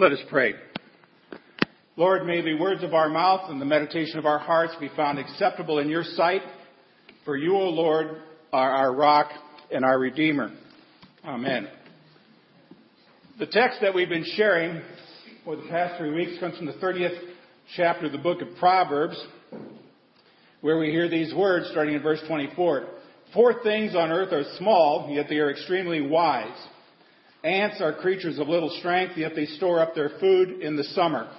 Let us pray. Lord, may the words of our mouth and the meditation of our hearts be found acceptable in your sight. For you, O Lord, are our rock and our Redeemer. Amen. The text that we've been sharing for the past three weeks comes from the 30th chapter of the book of Proverbs, where we hear these words starting in verse 24. Four things on earth are small, yet they are extremely wise. Ants are creatures of little strength, yet they store up their food in the summer.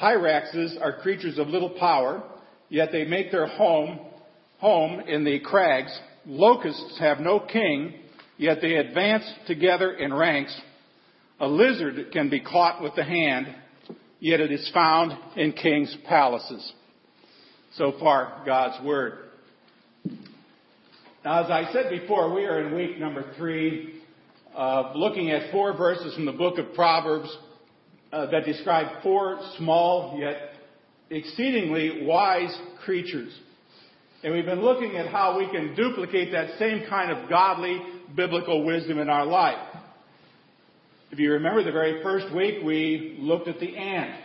Hyraxes are creatures of little power, yet they make their home, home in the crags. Locusts have no king, yet they advance together in ranks. A lizard can be caught with the hand, yet it is found in kings' palaces. So far, God's Word. Now, as I said before, we are in week number three of looking at four verses from the book of Proverbs uh, that describe four small yet exceedingly wise creatures. And we've been looking at how we can duplicate that same kind of godly biblical wisdom in our life. If you remember the very first week, we looked at the ant.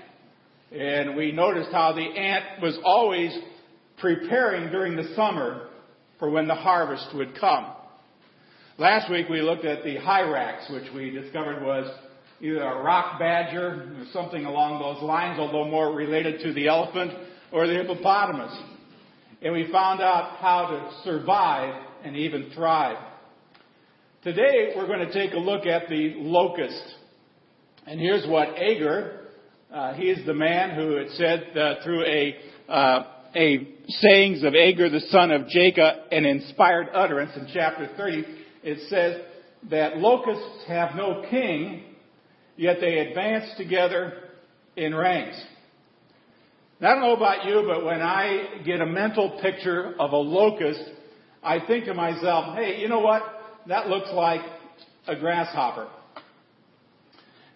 And we noticed how the ant was always preparing during the summer for when the harvest would come. Last week we looked at the hyrax, which we discovered was either a rock badger or something along those lines, although more related to the elephant or the hippopotamus. And we found out how to survive and even thrive. Today we're going to take a look at the locust. And here's what Agur, uh, he is the man who had said uh, through a, uh, a sayings of Agur the son of Jacob, an inspired utterance in chapter 30, it says that locusts have no king, yet they advance together in ranks. Now, I don't know about you, but when I get a mental picture of a locust, I think to myself, hey, you know what? That looks like a grasshopper.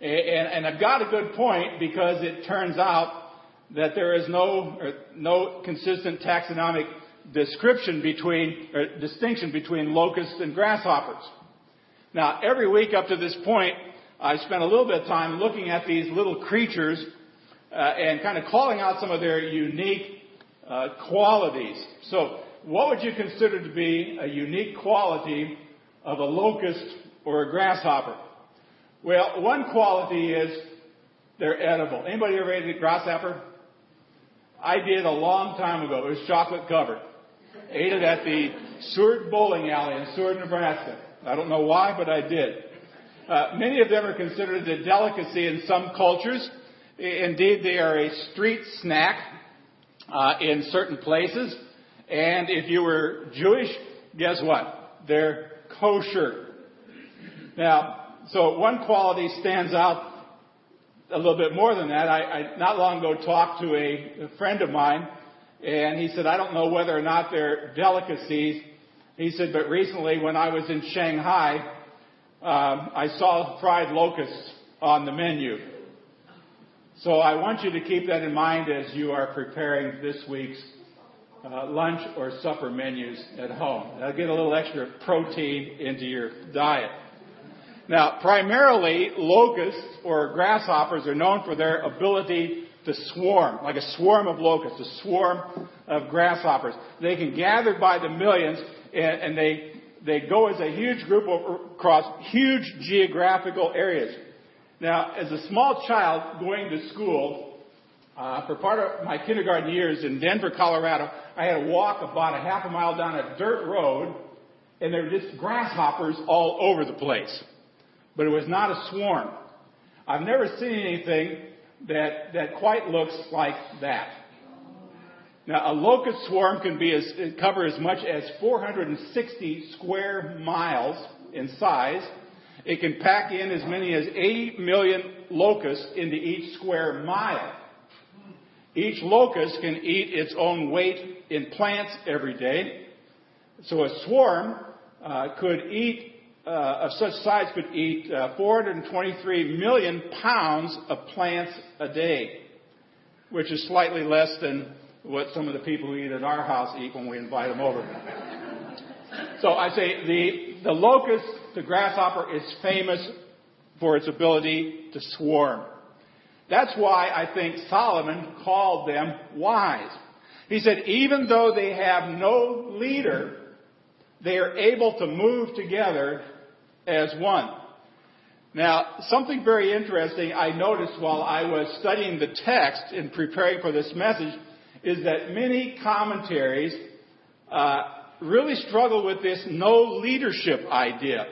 And, and I've got a good point because it turns out that there is no, no consistent taxonomic description between, or distinction between locusts and grasshoppers. Now, every week up to this point, I spent a little bit of time looking at these little creatures uh, and kind of calling out some of their unique uh, qualities. So, what would you consider to be a unique quality of a locust or a grasshopper? Well, one quality is they're edible. Anybody ever ate a grasshopper? I did a long time ago. It was chocolate covered. Ate it at the Seward Bowling Alley in Seward, Nebraska. I don't know why, but I did. Uh, many of them are considered a delicacy in some cultures. Indeed, they are a street snack uh, in certain places. And if you were Jewish, guess what? They're kosher. Now, so one quality stands out a little bit more than that. I, I not long ago talked to a, a friend of mine, and he said, I don't know whether or not they're delicacies. He said, but recently when I was in Shanghai, um, I saw fried locusts on the menu. So I want you to keep that in mind as you are preparing this week's uh, lunch or supper menus at home. That'll get a little extra protein into your diet. Now, primarily, locusts or grasshoppers are known for their ability to swarm, like a swarm of locusts, a swarm of grasshoppers. They can gather by the millions, and, and they, they go as a huge group across huge geographical areas. Now, as a small child going to school, uh, for part of my kindergarten years in Denver, Colorado, I had to walk about a half a mile down a dirt road, and there were just grasshoppers all over the place but it was not a swarm. I've never seen anything that, that quite looks like that. Now, a locust swarm can be as, cover as much as 460 square miles in size. It can pack in as many as 80 million locusts into each square mile. Each locust can eat its own weight in plants every day. So a swarm uh, could eat uh, of such size could eat uh, 423 million pounds of plants a day, which is slightly less than what some of the people who eat at our house eat when we invite them over. so I say the, the locust, the grasshopper, is famous for its ability to swarm. That's why I think Solomon called them wise. He said, even though they have no leader, they are able to move together as one. Now, something very interesting I noticed while I was studying the text in preparing for this message is that many commentaries uh, really struggle with this no leadership idea.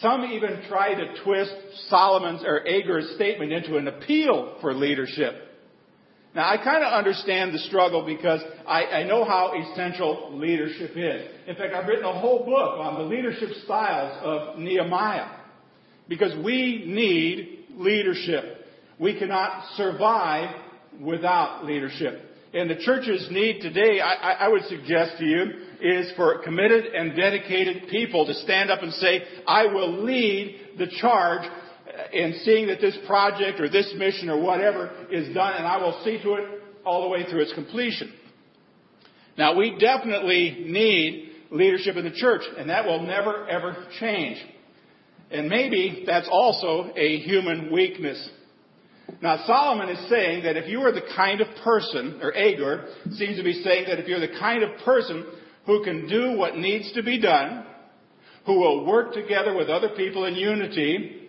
Some even try to twist Solomon's or Agur's statement into an appeal for leadership. Now, I kind of understand the struggle because I, I, know how essential leadership is. In fact, I've written a whole book on the leadership styles of Nehemiah. Because we need leadership. We cannot survive without leadership. And the church's need today, I, I would suggest to you, is for committed and dedicated people to stand up and say, I will lead the charge in seeing that this project or this mission or whatever is done, and I will see to it all the way through its completion. Now, we definitely need leadership in the church, and that will never ever change. And maybe that's also a human weakness. Now, Solomon is saying that if you are the kind of person, or Agur seems to be saying that if you're the kind of person who can do what needs to be done, who will work together with other people in unity,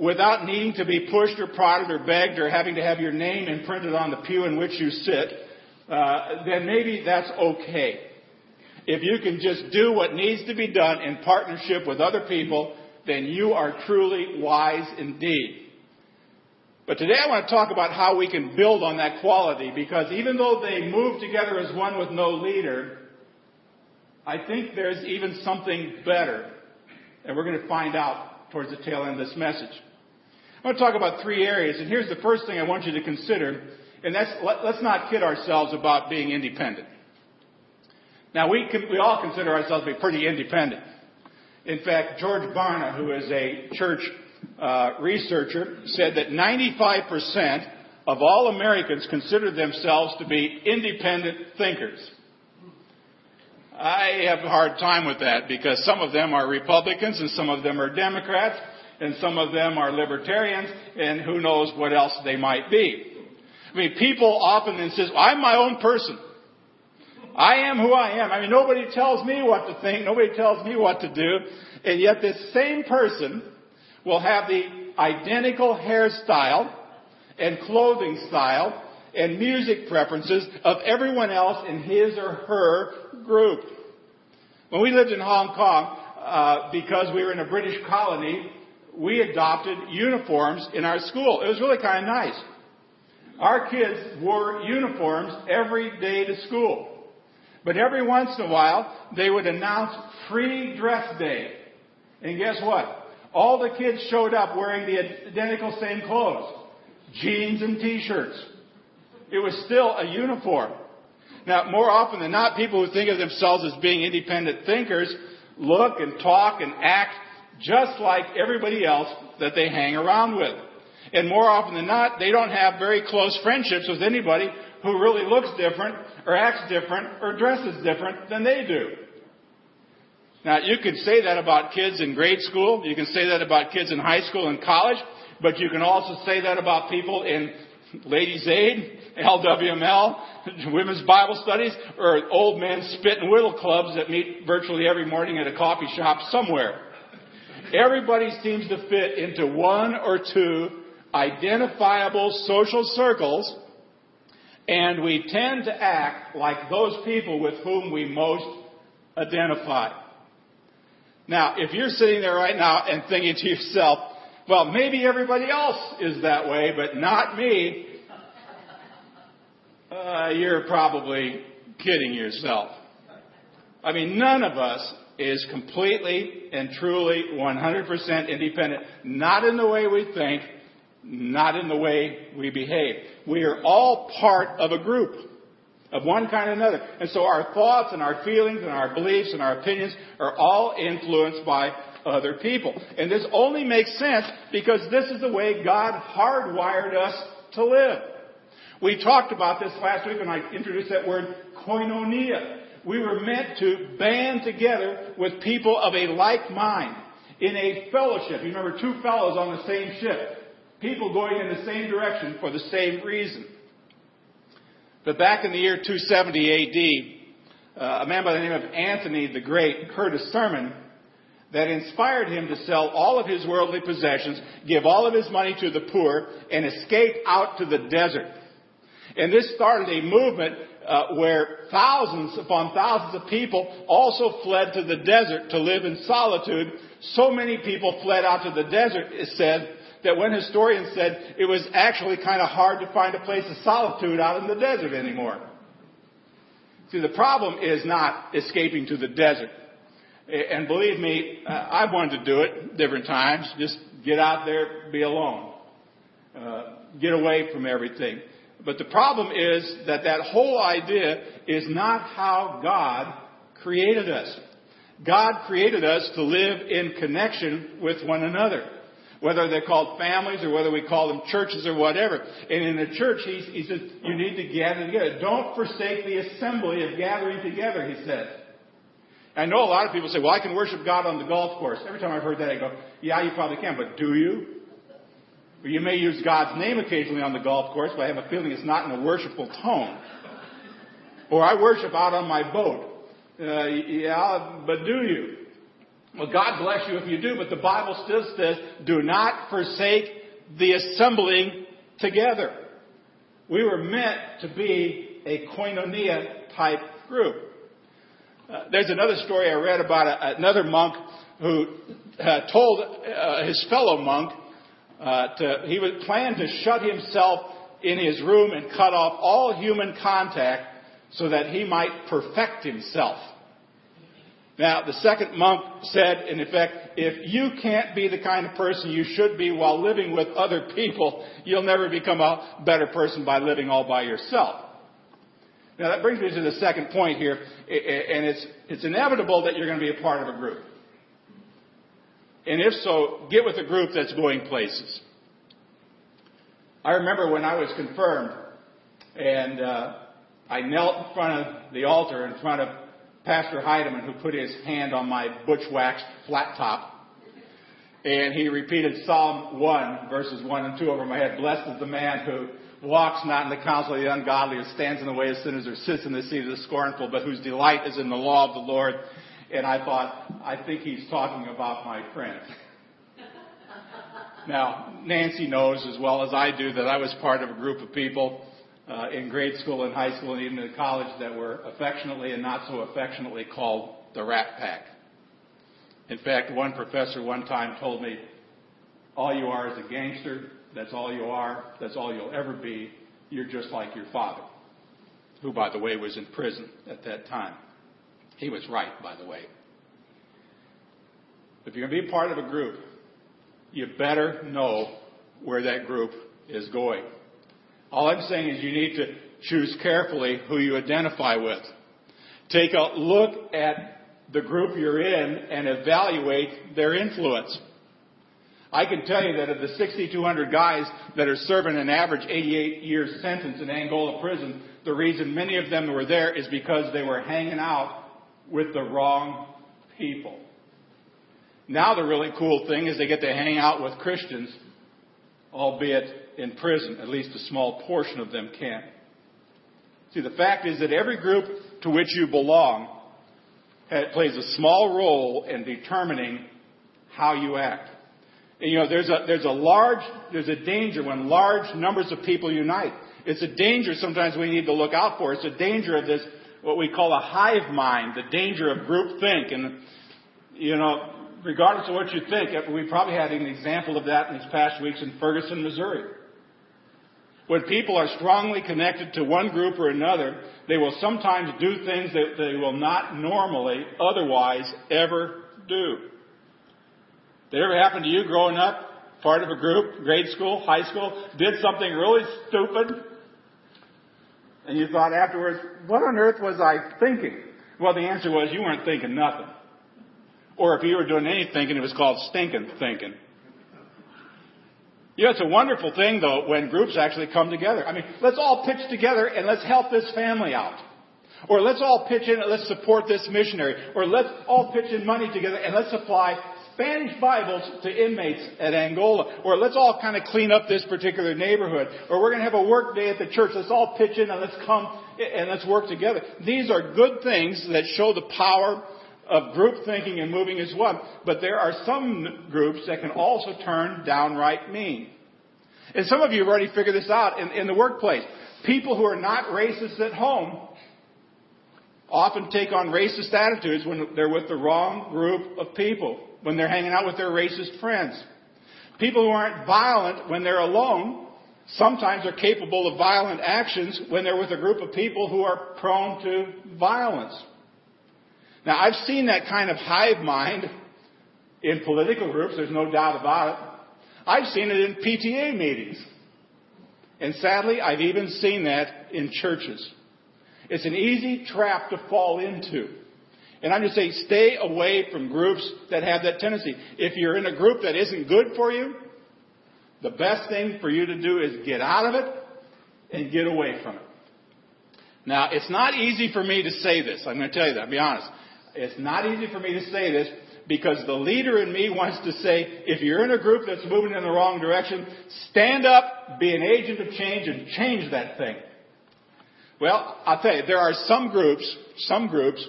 without needing to be pushed or prodded or begged or having to have your name imprinted on the pew in which you sit, uh, then maybe that's okay. If you can just do what needs to be done in partnership with other people, then you are truly wise indeed. But today I want to talk about how we can build on that quality because even though they move together as one with no leader, I think there's even something better. And we're going to find out towards the tail end of this message. I want to talk about three areas, and here's the first thing I want you to consider, and that's let, us not kid ourselves about being independent. Now, we, we all consider ourselves to be pretty independent. In fact, George Barna, who is a church uh, researcher, said that 95% of all Americans consider themselves to be independent thinkers. I have a hard time with that because some of them are Republicans and some of them are Democrats and some of them are libertarians, and who knows what else they might be. I mean, people often insist, I'm my own person. I am who I am. I mean, nobody tells me what to think, nobody tells me what to do, and yet this same person will have the identical hairstyle and clothing style and music preferences of everyone else in his or her group. When we lived in Hong Kong, uh, because we were in a British colony, we adopted uniforms in our school. It was really kind of nice. Our kids wore uniforms every day to school. But every once in a while, they would announce free dress day. And guess what? All the kids showed up wearing the identical same clothes. Jeans and t-shirts. It was still a uniform. Now, more often than not, people who think of themselves as being independent thinkers look and talk and act just like everybody else that they hang around with. And more often than not, they don't have very close friendships with anybody who really looks different or acts different or dresses different than they do. Now, you can say that about kids in grade school. You can say that about kids in high school and college. But you can also say that about people in Ladies Aid, LWML, Women's Bible Studies, or old men spit and whittle clubs that meet virtually every morning at a coffee shop somewhere. Everybody seems to fit into one or two identifiable social circles, and we tend to act like those people with whom we most identify. Now, if you're sitting there right now and thinking to yourself, well, maybe everybody else is that way, but not me, uh, you're probably kidding yourself. I mean, none of us is completely and truly 100% independent. Not in the way we think, not in the way we behave. We are all part of a group of one kind or another. And so our thoughts and our feelings and our beliefs and our opinions are all influenced by other people. And this only makes sense because this is the way God hardwired us to live. We talked about this last week when I introduced that word koinonia. We were meant to band together with people of a like mind. in a fellowship. You remember two fellows on the same ship. People going in the same direction for the same reason. But back in the year 270 AD, uh, a man by the name of Anthony the Great heard a sermon that inspired him to sell all of his worldly possessions, give all of his money to the poor, and escape out to the desert. And this started a movement uh, where thousands upon thousands of people also fled to the desert to live in solitude. So many people fled out to the desert, it said, that when historians said it was actually kind of hard to find a place of solitude out in the desert anymore. See, the problem is not escaping to the desert. And believe me, uh, I wanted to do it different times. Just get out there, be alone. Uh, get away from everything. But the problem is that that whole idea is not how God created us. God created us to live in connection with one another. Whether they're called families or whether we call them churches or whatever. And in the church, he, he says, you need to gather together. Don't forsake the assembly of gathering together, he says. I know a lot of people say, well, I can worship God on the golf course. Every time I've heard that, I go, yeah, you probably can, but do you? Or you may use God's name occasionally on the golf course, but I have a feeling it's not in a worshipful tone. Or I worship out on my boat. Uh, yeah, but do you? Well, God bless you if you do, but the Bible still says, do not forsake the assembling together. We were meant to be a koinonia type group. Uh, there's another story I read about a, another monk who uh, told uh, his fellow monk uh, to, he would plan to shut himself in his room and cut off all human contact so that he might perfect himself. Now, the second monk said, in effect, if you can't be the kind of person you should be while living with other people, you'll never become a better person by living all by yourself. Now, that brings me to the second point here, and it's, it's inevitable that you're going to be a part of a group. And if so, get with a group that's going places. I remember when I was confirmed, and uh, I knelt in front of the altar in front of Pastor Heidemann, who put his hand on my butch waxed flat top. And he repeated Psalm 1, verses 1 and 2 over my head. Blessed is the man who walks not in the counsel of the ungodly, or stands in the way of sinners, or sits in the seat of the scornful, but whose delight is in the law of the Lord. And I thought, I think he's talking about my friend. now, Nancy knows as well as I do that I was part of a group of people uh, in grade school and high school and even in college that were affectionately and not so affectionately called the Rat Pack. In fact, one professor one time told me, all you are is a gangster. That's all you are. That's all you'll ever be. You're just like your father, who, by the way, was in prison at that time. He was right, by the way. If you're going to be part of a group, you better know where that group is going. All I'm saying is you need to choose carefully who you identify with. Take a look at the group you're in and evaluate their influence. I can tell you that of the 6,200 guys that are serving an average 88 year sentence in Angola prison, the reason many of them were there is because they were hanging out with the wrong people. Now the really cool thing is they get to hang out with Christians, albeit in prison. At least a small portion of them can. See, the fact is that every group to which you belong plays a small role in determining how you act. And, you know, there's a, there's a large, there's a danger when large numbers of people unite. It's a danger sometimes we need to look out for. It's a danger of this, what we call a hive mind, the danger of groupthink. And, you know, regardless of what you think, we probably had an example of that in these past weeks in Ferguson, Missouri. When people are strongly connected to one group or another, they will sometimes do things that they will not normally otherwise ever do. Did it ever happen to you growing up, part of a group, grade school, high school, did something really stupid, and you thought afterwards, what on earth was I thinking? Well, the answer was you weren't thinking nothing. Or if you were doing any thinking, it was called stinking thinking. You know, it's a wonderful thing though when groups actually come together. I mean, let's all pitch together and let's help this family out. Or let's all pitch in and let's support this missionary. Or let's all pitch in money together and let's supply Spanish Bibles to inmates at Angola. Or let's all kind of clean up this particular neighborhood. Or we're going to have a work day at the church. Let's all pitch in and let's come and let's work together. These are good things that show the power of group thinking and moving as one. But there are some groups that can also turn downright mean. And some of you have already figured this out in, in the workplace. People who are not racist at home often take on racist attitudes when they're with the wrong group of people, when they're hanging out with their racist friends. People who aren't violent when they're alone sometimes are capable of violent actions when they're with a group of people who are prone to violence. Now, I've seen that kind of hive mind in political groups, there's no doubt about it. I've seen it in PTA meetings. And sadly, I've even seen that in churches. It's an easy trap to fall into. And I'm just saying, stay away from groups that have that tendency. If you're in a group that isn't good for you, the best thing for you to do is get out of it and get away from it. Now, it's not easy for me to say this. I'm going to tell you that. I'll be honest. It's not easy for me to say this because the leader in me wants to say, if you're in a group that's moving in the wrong direction, stand up, be an agent of change, and change that thing. Well, I'll tell you, there are some groups, some groups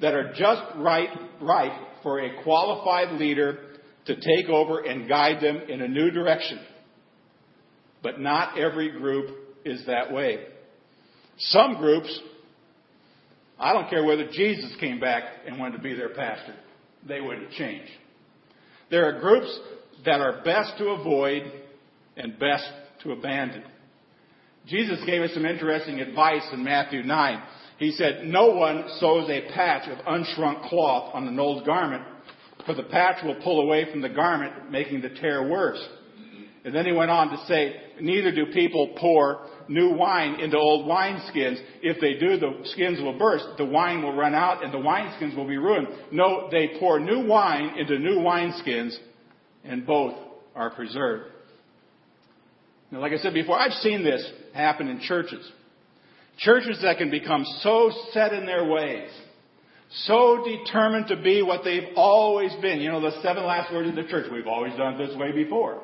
that are just right, right for a qualified leader to take over and guide them in a new direction. But not every group is that way. Some groups, I don't care whether Jesus came back and wanted to be their pastor, they wouldn't change. There are groups that are best to avoid and best to abandon. Jesus gave us some interesting advice in Matthew 9. He said, No one sews a patch of unshrunk cloth on an old garment, for the patch will pull away from the garment, making the tear worse. And then he went on to say, Neither do people pour new wine into old wineskins. If they do, the skins will burst, the wine will run out, and the wineskins will be ruined. No, they pour new wine into new wineskins, and both are preserved. Now, like I said before, I've seen this happen in churches. Churches that can become so set in their ways, so determined to be what they've always been. You know, the seven last words of the church, we've always done it this way before.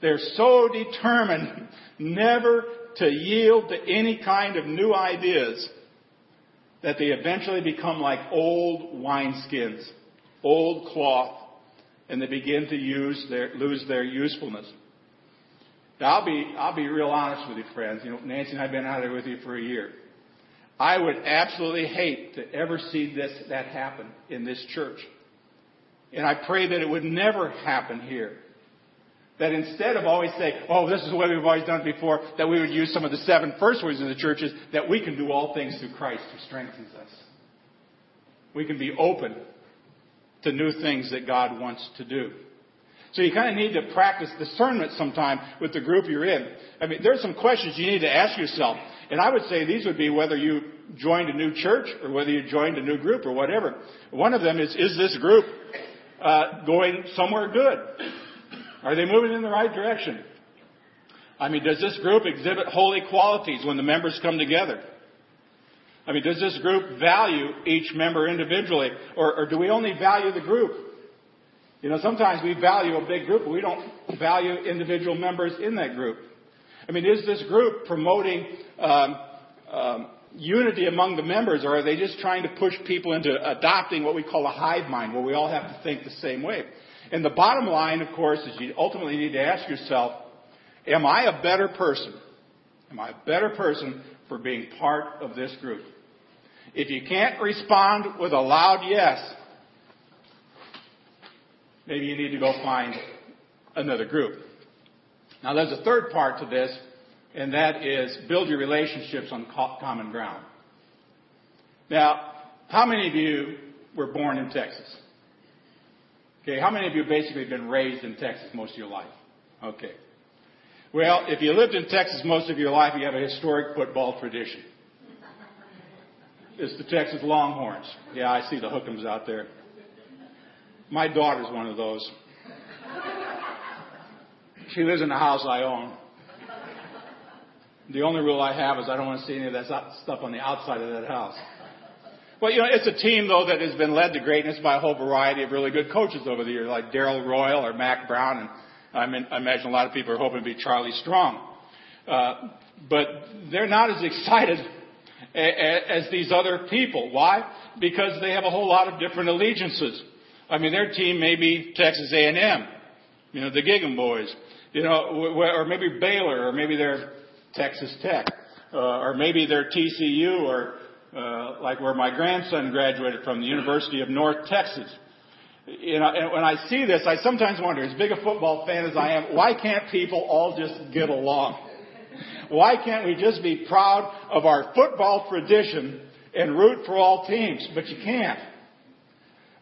They're so determined never to yield to any kind of new ideas that they eventually become like old wineskins, old cloth, and they begin to use their, lose their usefulness. Now, I'll be, I'll be real honest with you, friends. You know, Nancy and I have been out there with you for a year. I would absolutely hate to ever see this, that happen in this church. And I pray that it would never happen here. That instead of always saying, oh, this is the way we've always done it before, that we would use some of the seven first words in the churches, that we can do all things through Christ who strengthens us. We can be open to new things that God wants to do. So you kind of need to practice discernment sometime with the group you're in. I mean, there's some questions you need to ask yourself. And I would say these would be whether you joined a new church or whether you joined a new group or whatever. One of them is, is this group uh, going somewhere good? Are they moving in the right direction? I mean, does this group exhibit holy qualities when the members come together? I mean, does this group value each member individually, or, or do we only value the group? You know, sometimes we value a big group, but we don't value individual members in that group. I mean, is this group promoting um, um, unity among the members, or are they just trying to push people into adopting what we call a hive mind, where we all have to think the same way? And the bottom line, of course, is you ultimately need to ask yourself, am I a better person? Am I a better person for being part of this group? If you can't respond with a loud yes, maybe you need to go find another group. Now there's a third part to this, and that is build your relationships on common ground. Now, how many of you were born in Texas? Okay, how many of you basically been raised in Texas most of your life? Okay. Well, if you lived in Texas most of your life, you have a historic football tradition. It's the Texas Longhorns. Yeah, I see the hookums out there. My daughter's one of those. She lives in the house I own. The only rule I have is I don't want to see any of that stuff on the outside of that house. Well, you know, it's a team though that has been led to greatness by a whole variety of really good coaches over the years, like Darrell Royal or Mack Brown, and I, mean, I imagine a lot of people are hoping to be Charlie Strong. Uh, but they're not as excited as these other people. Why? Because they have a whole lot of different allegiances. I mean, their team may be Texas A&M, you know, the Gig'em Boys, you know, or maybe Baylor, or maybe they're Texas Tech, uh, or maybe they're TCU, or uh, like where my grandson graduated from, the University of North Texas. You know, and when I see this, I sometimes wonder, as big a football fan as I am, why can't people all just get along? Why can't we just be proud of our football tradition and root for all teams? But you can't.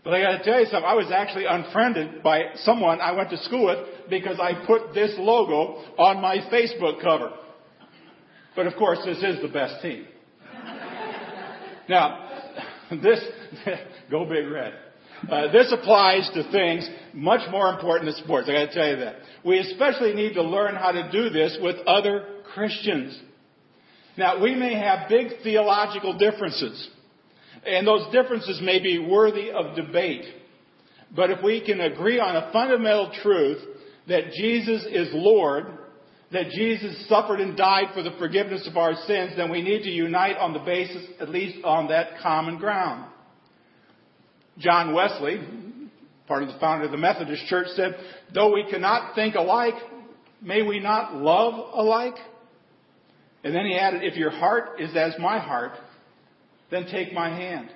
But I gotta tell you something, I was actually unfriended by someone I went to school with because I put this logo on my Facebook cover. But of course, this is the best team. now, this, go big red. Uh, this applies to things much more important than sports. I got to tell you that. We especially need to learn how to do this with other Christians. Now, we may have big theological differences, and those differences may be worthy of debate. But if we can agree on a fundamental truth that Jesus is Lord, that Jesus suffered and died for the forgiveness of our sins, then we need to unite on the basis, at least on that common ground. John Wesley, part of the founder of the Methodist Church, said, Though we cannot think alike, may we not love alike? And then he added, If your heart is as my heart, then take my hand.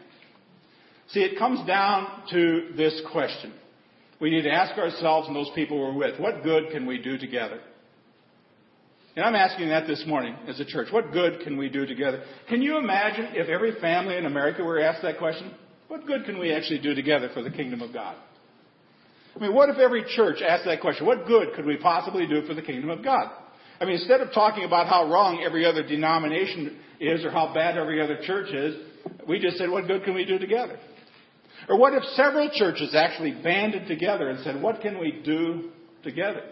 See, it comes down to this question. We need to ask ourselves and those people we're with, what good can we do together? And I'm asking that this morning as a church. What good can we do together? Can you imagine if every family in America were asked that question? What good can we actually do together for the kingdom of God? I mean, what if every church asked that question? What good could we possibly do for the kingdom of God? I mean, instead of talking about how wrong every other denomination is or how bad every other church is, we just said, what good can we do together? Or what if several churches actually banded together and said, what can we do together?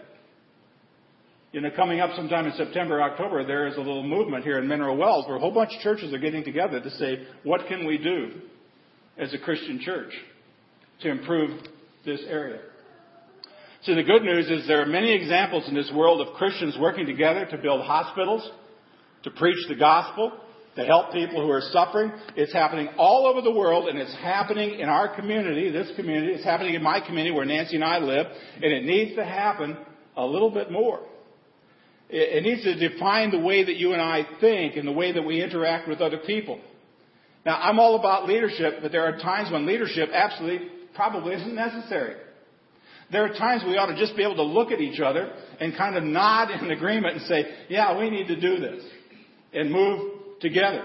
You know, coming up sometime in September, October, there is a little movement here in Mineral Wells where a whole bunch of churches are getting together to say, what can we do as a Christian church to improve this area? See, the good news is there are many examples in this world of Christians working together to build hospitals, to preach the gospel, to help people who are suffering. It's happening all over the world, and it's happening in our community, this community. It's happening in my community where Nancy and I live, and it needs to happen a little bit more. It, needs to define the way that you and I think and the way that we interact with other people. Now, I'm all about leadership, but there are times when leadership absolutely probably isn't necessary. There are times we ought to just be able to look at each other and kind of nod in agreement and say, yeah, we need to do this and move together.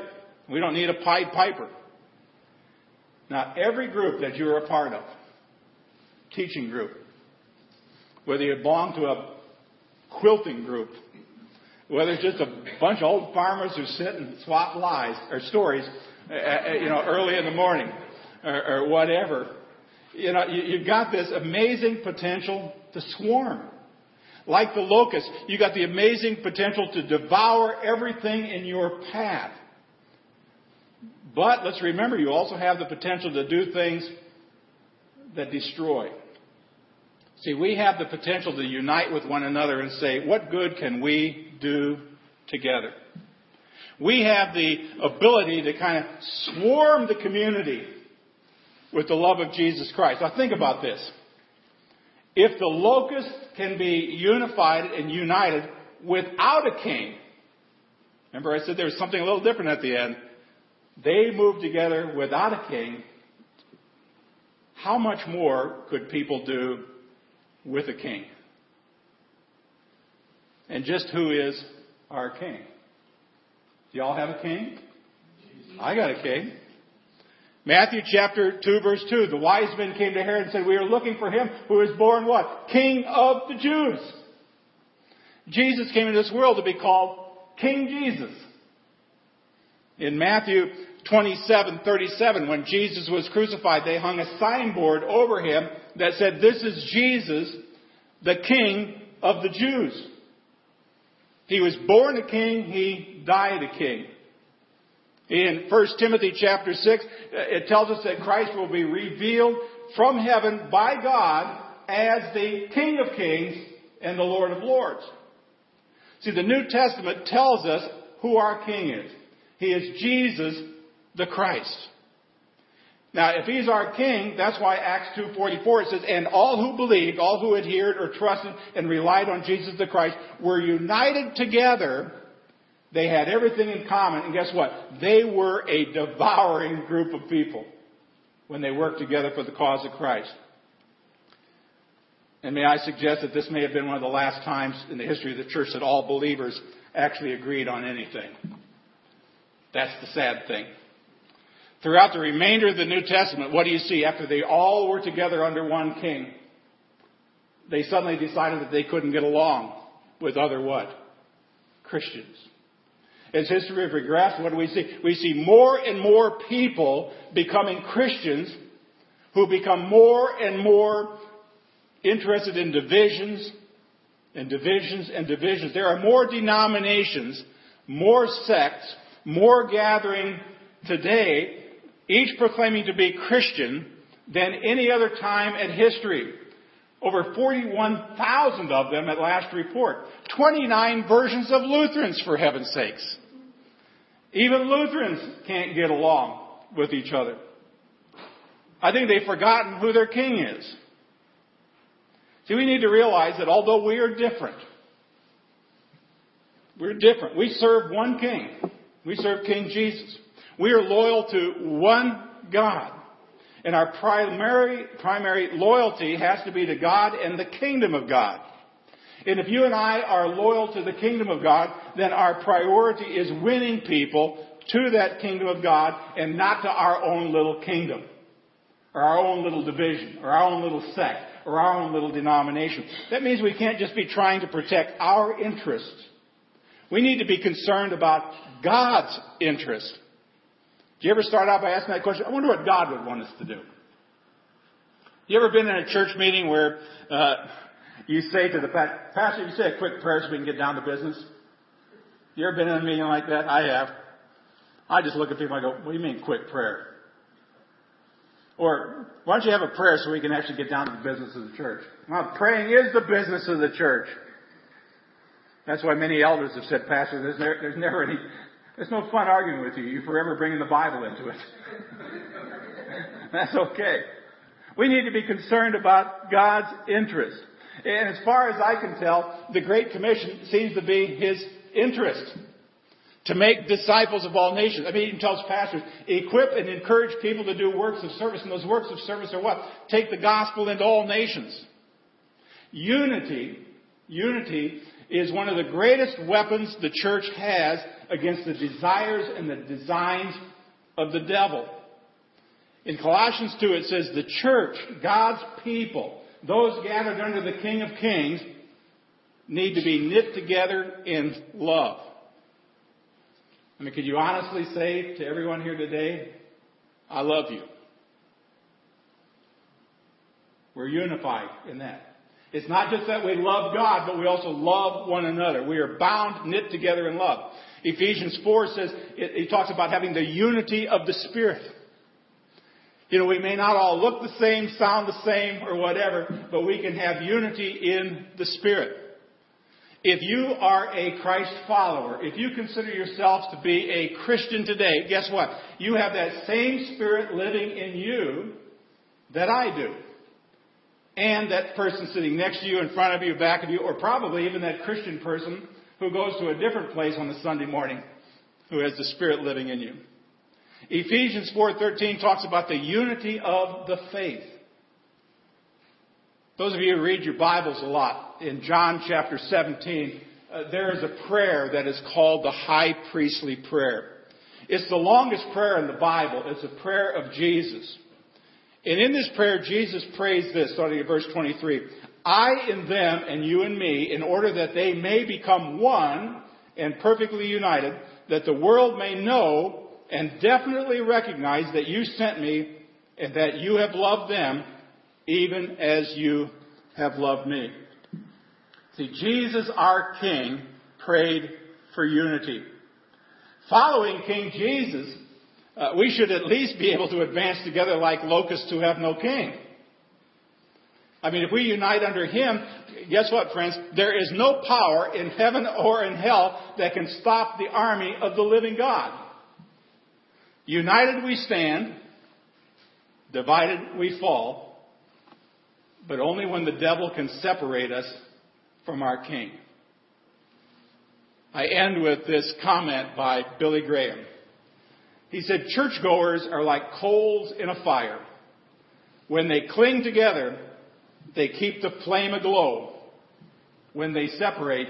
We don't need a Pied Piper. Now, every group that you're a part of, teaching group, whether you belong to a quilting group, whether it's just a bunch of old farmers who sit and swap lies or stories, uh, uh you know, early in the morning or, or whatever, you know, you, you've got this amazing potential to swarm. Like the locust, you got the amazing potential to devour everything in your path. But let's remember, you also have the potential to do things that destroy. See, we have the potential to unite with one another and say, what good can we do together? We have the ability to kind of swarm the community with the love of Jesus Christ. Now think about this. If the locust can be unified and united without a king, remember I said there was something a little different at the end. They moved together without a king. How much more could people do with a king? And just who is our king? Do y'all have a king? I got a king. Matthew chapter 2 verse 2, the wise men came to Herod and said, we are looking for him who is born what? King of the Jews. Jesus came into this world to be called King Jesus. In Matthew 27:37, when Jesus was crucified, they hung a signboard over him that said, This is Jesus, the King of the Jews. He was born a king, he died a king. In 1 Timothy chapter 6, uh, it tells us that Christ will be revealed from heaven by God as the King of Kings and the Lord of Lords. See, the New Testament tells us who our King is. He is Jesus the Christ. Now, if he's our king, that's why Acts 2.44 says, and all who believed, all who adhered or trusted and relied on Jesus the Christ were united together. They had everything in common. And guess what? They were a devouring group of people when they worked together for the cause of Christ. And may I suggest that this may have been one of the last times in the history of the church that all believers actually agreed on anything. That's the sad thing. Throughout the remainder of the New Testament, what do you see? After they all were together under one king, they suddenly decided that they couldn't get along with other what? Christians. As history regressed, what do we see? We see more and more people becoming Christians who become more and more interested in divisions and divisions and divisions. There are more denominations, more sects, more gathering today each proclaiming to be Christian, than any other time in history. Over 41,000 of them at last report. 29 versions of Lutherans, for heaven's sakes. Even Lutherans can't get along with each other. I think they've forgotten who their king is. See, we need to realize that although we are different, we're different. We serve one king. We serve King Jesus. We are loyal to one God. And our primary, primary loyalty has to be to God and the kingdom of God. And if you and I are loyal to the kingdom of God, then our priority is winning people to that kingdom of God and not to our own little kingdom, or our own little division, or our own little sect, or our own little denomination. That means we can't just be trying to protect our interests. We need to be concerned about God's interest. Do you ever start out by asking that question? I wonder what God would want us to do. You ever been in a church meeting where uh, you say to the pastor, you say a quick prayer so we can get down to business? You ever been in a meeting like that? I have. I just look at people and I go, what do you mean quick prayer? Or, why don't you have a prayer so we can actually get down to the business of the church? Well, praying is the business of the church. That's why many elders have said, Pastor, there's, never, there's never any it's no fun arguing with you. You're forever bringing the Bible into it. That's okay. We need to be concerned about God's interest. And as far as I can tell, the Great Commission seems to be His interest. To make disciples of all nations. I mean, He even tells pastors, equip and encourage people to do works of service. And those works of service are what? Take the gospel into all nations. Unity, unity is one of the greatest weapons the church has against the desires and the designs of the devil. In Colossians 2 it says the church, God's people, those gathered under the King of Kings, need to be knit together in love. I mean, could you honestly say to everyone here today, I love you? We're unified in that. It's not just that we love God, but we also love one another. We are bound, knit together in love. Ephesians 4 says, it talks about having the unity of the Spirit. You know, we may not all look the same, sound the same, or whatever, but we can have unity in the Spirit. If you are a Christ follower, if you consider yourself to be a Christian today, guess what? You have that same Spirit living in you that I do and that person sitting next to you, in front of you, back of you, or probably even that Christian person who goes to a different place on a Sunday morning who has the Spirit living in you. Ephesians 4:13 talks about the unity of the faith. Those of you who read your Bibles a lot, in John chapter 17, uh, there is a prayer that is called the high priestly prayer. It's the longest prayer in the Bible. It's a prayer of Jesus. And in this prayer, Jesus prays this, starting at verse 23. I in them and you in me, in order that they may become one and perfectly united, that the world may know and definitely recognize that you sent me and that you have loved them even as you have loved me. See, Jesus, our King, prayed for unity. following King Jesus, uh, we should at least be able to advance together like locusts who have no king. I mean, if we unite under Him, guess what, friends? There is no power in heaven or in hell that can stop the army of the living God. United we stand, divided we fall, but only when the devil can separate us from our King. I end with this comment by Billy Graham. He said, churchgoers are like coals in a fire. When they cling together, they keep the flame aglow. When they separate,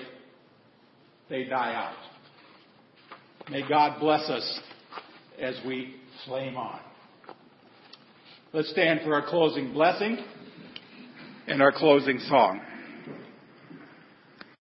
they die out. May God bless us as we flame on. Let's stand for our closing blessing and our closing song.